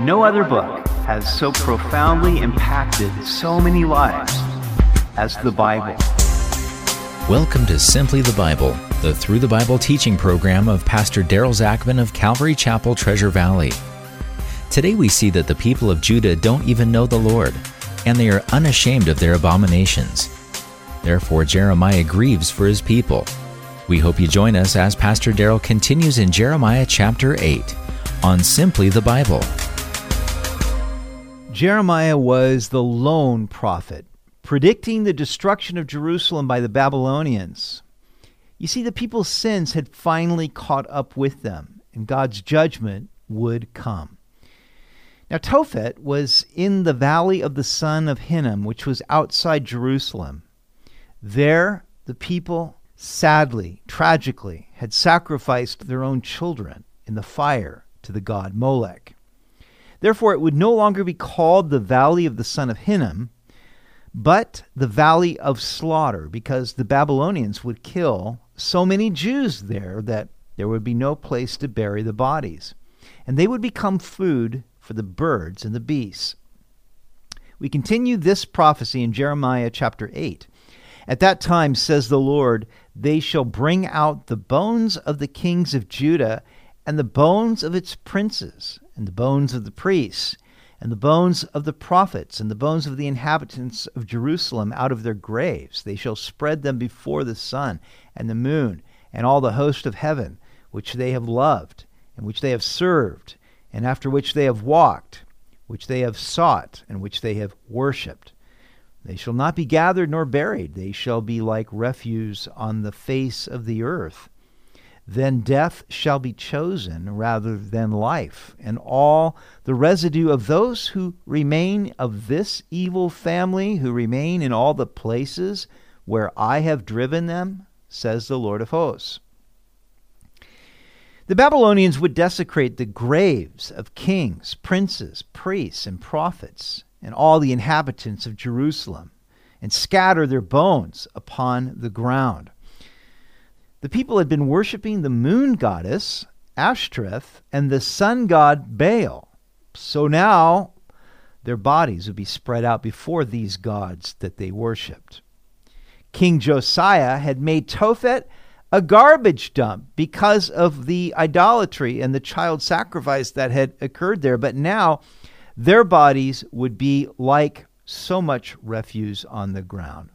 No other book has so profoundly impacted so many lives as the Bible. Welcome to Simply the Bible, the Through the Bible teaching program of Pastor Daryl Zachman of Calvary Chapel, Treasure Valley. Today we see that the people of Judah don't even know the Lord, and they are unashamed of their abominations. Therefore, Jeremiah grieves for his people. We hope you join us as Pastor Daryl continues in Jeremiah chapter 8 on Simply the Bible. Jeremiah was the lone prophet, predicting the destruction of Jerusalem by the Babylonians. You see, the people's sins had finally caught up with them, and God's judgment would come. Now, Tophet was in the valley of the son of Hinnom, which was outside Jerusalem. There, the people, sadly, tragically, had sacrificed their own children in the fire to the god Molech. Therefore, it would no longer be called the valley of the son of Hinnom, but the valley of slaughter, because the Babylonians would kill so many Jews there that there would be no place to bury the bodies. And they would become food for the birds and the beasts. We continue this prophecy in Jeremiah chapter 8. At that time, says the Lord, they shall bring out the bones of the kings of Judah and the bones of its princes, and the bones of the priests, and the bones of the prophets, and the bones of the inhabitants of Jerusalem out of their graves. They shall spread them before the sun and the moon, and all the host of heaven, which they have loved, and which they have served, and after which they have walked, which they have sought, and which they have worshipped. They shall not be gathered nor buried. They shall be like refuse on the face of the earth. Then death shall be chosen rather than life, and all the residue of those who remain of this evil family, who remain in all the places where I have driven them, says the Lord of hosts. The Babylonians would desecrate the graves of kings, princes, priests, and prophets and all the inhabitants of Jerusalem, and scatter their bones upon the ground. The people had been worshiping the moon goddess, Ashtoreth, and the sun god, Baal. So now their bodies would be spread out before these gods that they worshiped. King Josiah had made Tophet a garbage dump because of the idolatry and the child sacrifice that had occurred there. But now their bodies would be like so much refuse on the ground.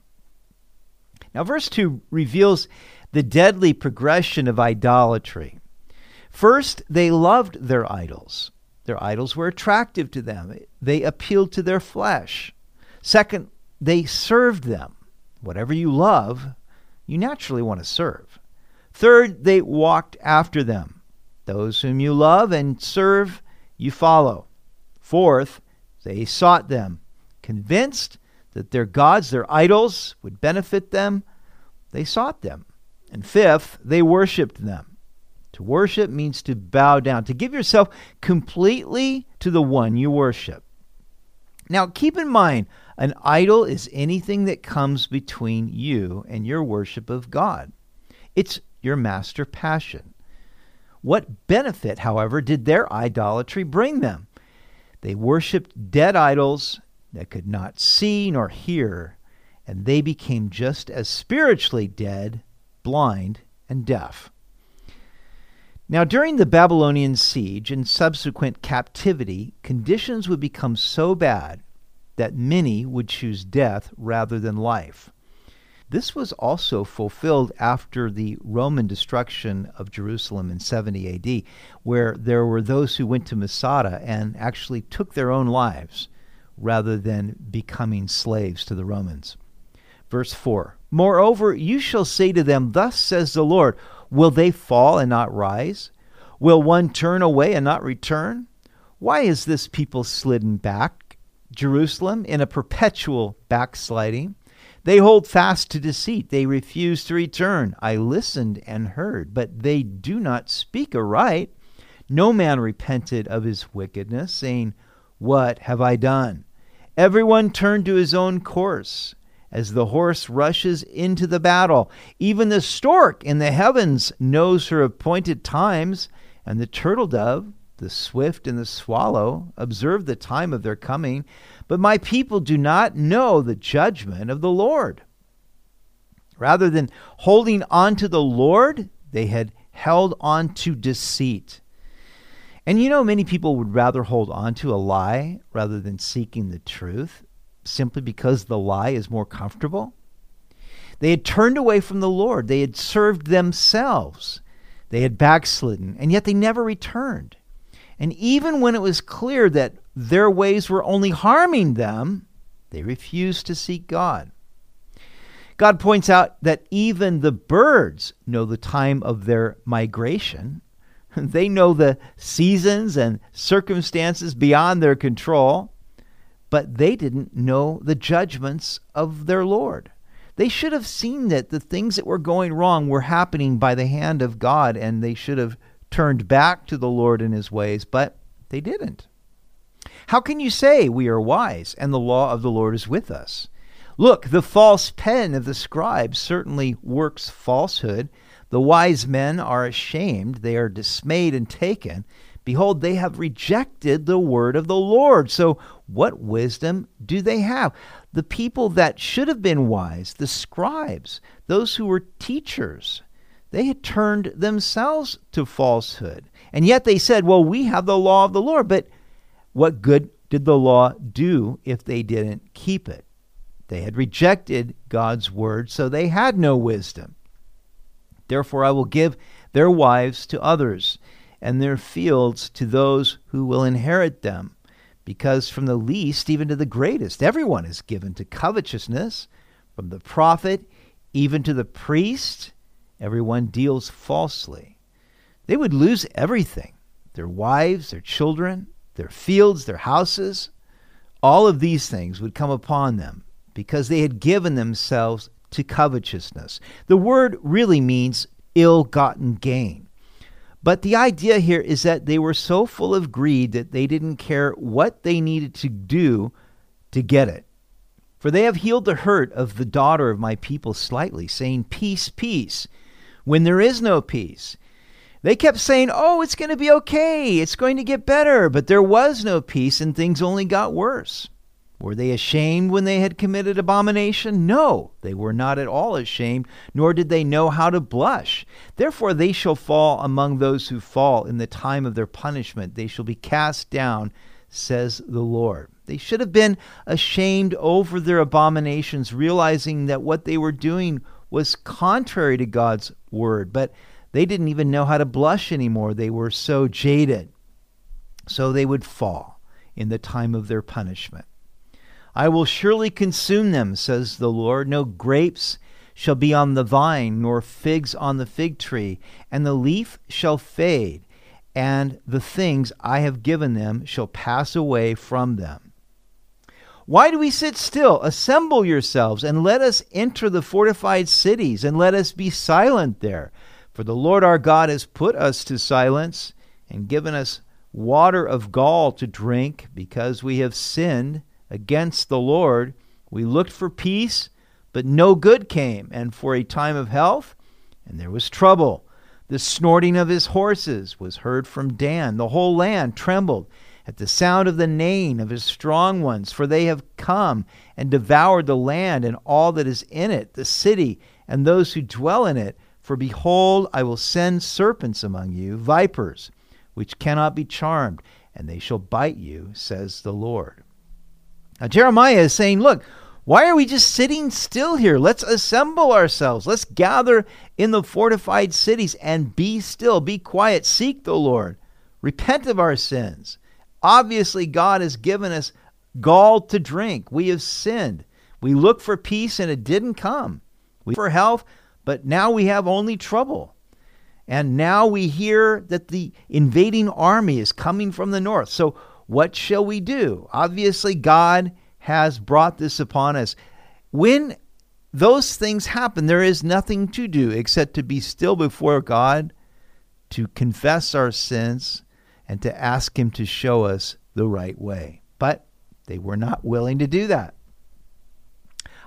Now, verse 2 reveals the deadly progression of idolatry. First, they loved their idols. Their idols were attractive to them, they appealed to their flesh. Second, they served them. Whatever you love, you naturally want to serve. Third, they walked after them. Those whom you love and serve, you follow. Fourth, they sought them, convinced that their gods, their idols, would benefit them. They sought them. And fifth, they worshiped them. To worship means to bow down, to give yourself completely to the one you worship. Now, keep in mind, an idol is anything that comes between you and your worship of God. It's your master passion. What benefit, however, did their idolatry bring them? They worshiped dead idols that could not see nor hear, and they became just as spiritually dead, blind, and deaf. Now, during the Babylonian siege and subsequent captivity, conditions would become so bad that many would choose death rather than life. This was also fulfilled after the Roman destruction of Jerusalem in 70 AD, where there were those who went to Masada and actually took their own lives rather than becoming slaves to the Romans. Verse 4 Moreover, you shall say to them, Thus says the Lord, Will they fall and not rise? Will one turn away and not return? Why is this people slidden back, Jerusalem, in a perpetual backsliding? They hold fast to deceit. They refuse to return. I listened and heard, but they do not speak aright. No man repented of his wickedness, saying, What have I done? Everyone turned to his own course. As the horse rushes into the battle, even the stork in the heavens knows her appointed times, and the turtle dove, the swift and the swallow observe the time of their coming, but my people do not know the judgment of the Lord. Rather than holding on to the Lord, they had held on to deceit. And you know, many people would rather hold on to a lie rather than seeking the truth, simply because the lie is more comfortable. They had turned away from the Lord, they had served themselves, they had backslidden, and yet they never returned. And even when it was clear that their ways were only harming them, they refused to seek God. God points out that even the birds know the time of their migration. They know the seasons and circumstances beyond their control, but they didn't know the judgments of their Lord. They should have seen that the things that were going wrong were happening by the hand of God, and they should have turned back to the Lord and his ways, but they didn't. How can you say we are wise and the law of the Lord is with us? Look, the false pen of the scribe certainly works falsehood. The wise men are ashamed, they are dismayed and taken. Behold, they have rejected the word of the Lord. So, what wisdom do they have? The people that should have been wise, the scribes, those who were teachers, they had turned themselves to falsehood. And yet they said, Well, we have the law of the Lord. But what good did the law do if they didn't keep it? They had rejected God's word, so they had no wisdom. Therefore, I will give their wives to others, and their fields to those who will inherit them. Because from the least even to the greatest, everyone is given to covetousness, from the prophet even to the priest, everyone deals falsely. They would lose everything their wives, their children, their fields, their houses. All of these things would come upon them because they had given themselves to covetousness. The word really means ill gotten gain. But the idea here is that they were so full of greed that they didn't care what they needed to do to get it. For they have healed the hurt of the daughter of my people slightly, saying, Peace, peace, when there is no peace. They kept saying, Oh, it's going to be okay, it's going to get better, but there was no peace and things only got worse. Were they ashamed when they had committed abomination? No, they were not at all ashamed, nor did they know how to blush. Therefore, they shall fall among those who fall in the time of their punishment. They shall be cast down, says the Lord. They should have been ashamed over their abominations, realizing that what they were doing was contrary to God's word. But they didn't even know how to blush anymore. They were so jaded. So they would fall in the time of their punishment. I will surely consume them, says the Lord. No grapes shall be on the vine, nor figs on the fig tree, and the leaf shall fade, and the things I have given them shall pass away from them. Why do we sit still? Assemble yourselves, and let us enter the fortified cities, and let us be silent there. For the Lord our God has put us to silence, and given us water of gall to drink, because we have sinned against the Lord. We looked for peace, but no good came, and for a time of health, and there was trouble. The snorting of his horses was heard from Dan. The whole land trembled at the sound of the neighing of his strong ones, for they have come and devoured the land and all that is in it, the city and those who dwell in it. For behold, I will send serpents among you, vipers, which cannot be charmed, and they shall bite you, says the Lord. Now, Jeremiah is saying, look, why are we just sitting still here? Let's assemble ourselves. Let's gather in the fortified cities and be still, be quiet, seek the Lord, repent of our sins. Obviously, God has given us gall to drink. We have sinned. We looked for peace and it didn't come. We for health, but now we have only trouble. And now we hear that the invading army is coming from the north. So what shall we do? Obviously, God has brought this upon us. When those things happen, there is nothing to do except to be still before God, to confess our sins, and to ask Him to show us the right way. But they were not willing to do that.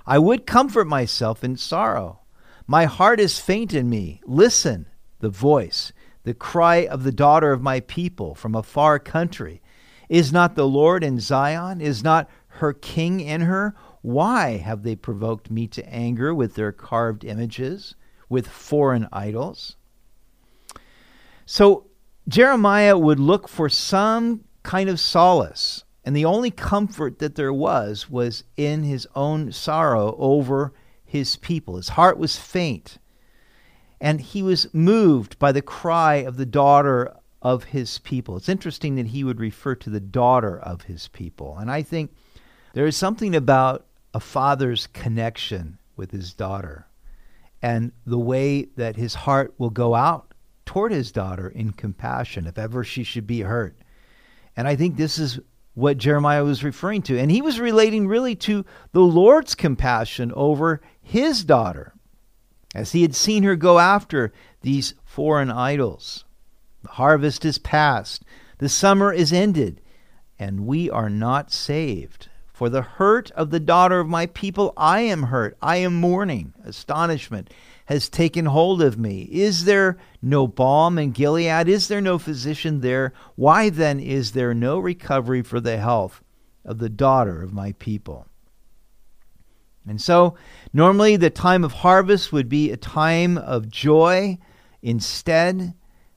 I would comfort myself in sorrow. My heart is faint in me. Listen, the voice the cry of the daughter of my people from a far country. Is not the Lord in Zion? Is not her king in her? Why have they provoked me to anger with their carved images, with foreign idols? So Jeremiah would look for some kind of solace, and the only comfort that there was was in his own sorrow over his people. His heart was faint, and he was moved by the cry of the daughter of his people. It's interesting that he would refer to the daughter of his people, and I think there is something about a father's connection with his daughter and the way that his heart will go out toward his daughter in compassion if ever she should be hurt. And I think this is what Jeremiah was referring to. And he was relating really to the Lord's compassion over his daughter as he had seen her go after these foreign idols. The harvest is past, the summer is ended, and we are not saved. For the hurt of the daughter of my people, I am hurt. I am mourning. Astonishment has taken hold of me. Is there no balm in Gilead? Is there no physician there? Why then is there no recovery for the health of the daughter of my people? And so, normally the time of harvest would be a time of joy. Instead,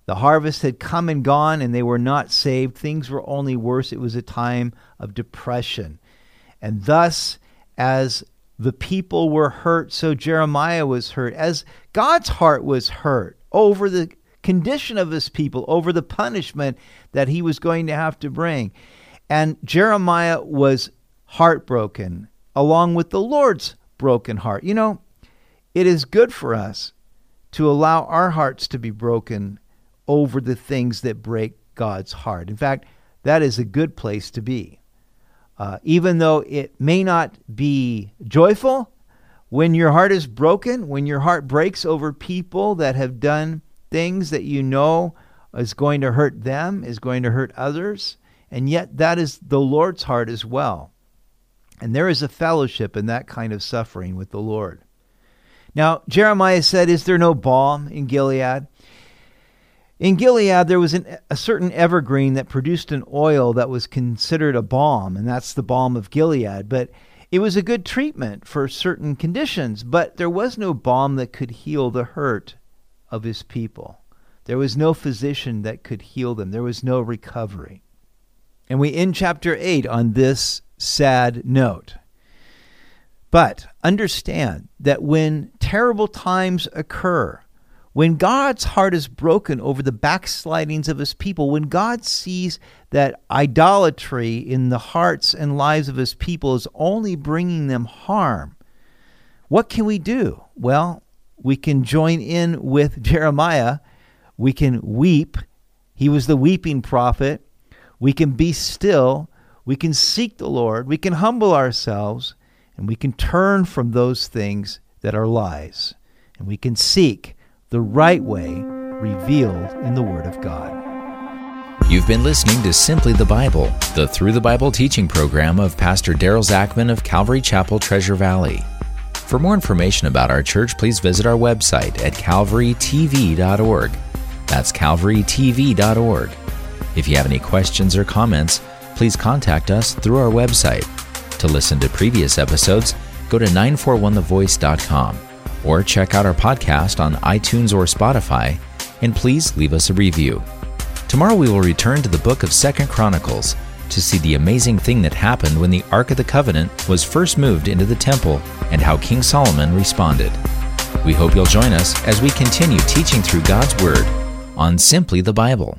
the harvest had come and gone and they were not saved. Things were only worse. It was a time of depression. And thus, as the people were hurt, so Jeremiah was hurt. As God's heart was hurt over the condition of his people, over the punishment that he was going to have to bring. And Jeremiah was heartbroken along with the Lord's broken heart. You know, it is good for us to allow our hearts to be broken over the things that break God's heart. In fact, that is a good place to be. Uh, even though it may not be joyful, when your heart is broken, when your heart breaks over people that have done things that you know is going to hurt them, is going to hurt others, and yet that is the Lord's heart as well. And there is a fellowship in that kind of suffering with the Lord. Now, Jeremiah said, Is there no balm in Gilead? In Gilead, there was an, a certain evergreen that produced an oil that was considered a balm, and that's the balm of Gilead. But it was a good treatment for certain conditions, but there was no balm that could heal the hurt of his people. There was no physician that could heal them. There was no recovery. And we end chapter 8 on this sad note. But understand that when terrible times occur, when God's heart is broken over the backslidings of his people, when God sees that idolatry in the hearts and lives of his people is only bringing them harm, what can we do? Well, we can join in with Jeremiah. We can weep. He was the weeping prophet. We can be still. We can seek the Lord. We can humble ourselves. And we can turn from those things that are lies. And we can seek the right way revealed in the Word of God. You've been listening to Simply the Bible, the Through the Bible teaching program of Pastor Daryl Zachman of Calvary Chapel, Treasure Valley. For more information about our church, please visit our website at calvarytv.org. That's calvarytv.org. If you have any questions or comments, please contact us through our website. To listen to previous episodes, go to 941thevoice.com or check out our podcast on iTunes or Spotify, and please leave us a review. Tomorrow we will return to the book of Second Chronicles to see the amazing thing that happened when the Ark of the Covenant was first moved into the temple and how King Solomon responded. We hope you'll join us as we continue teaching through God's Word on Simply the Bible.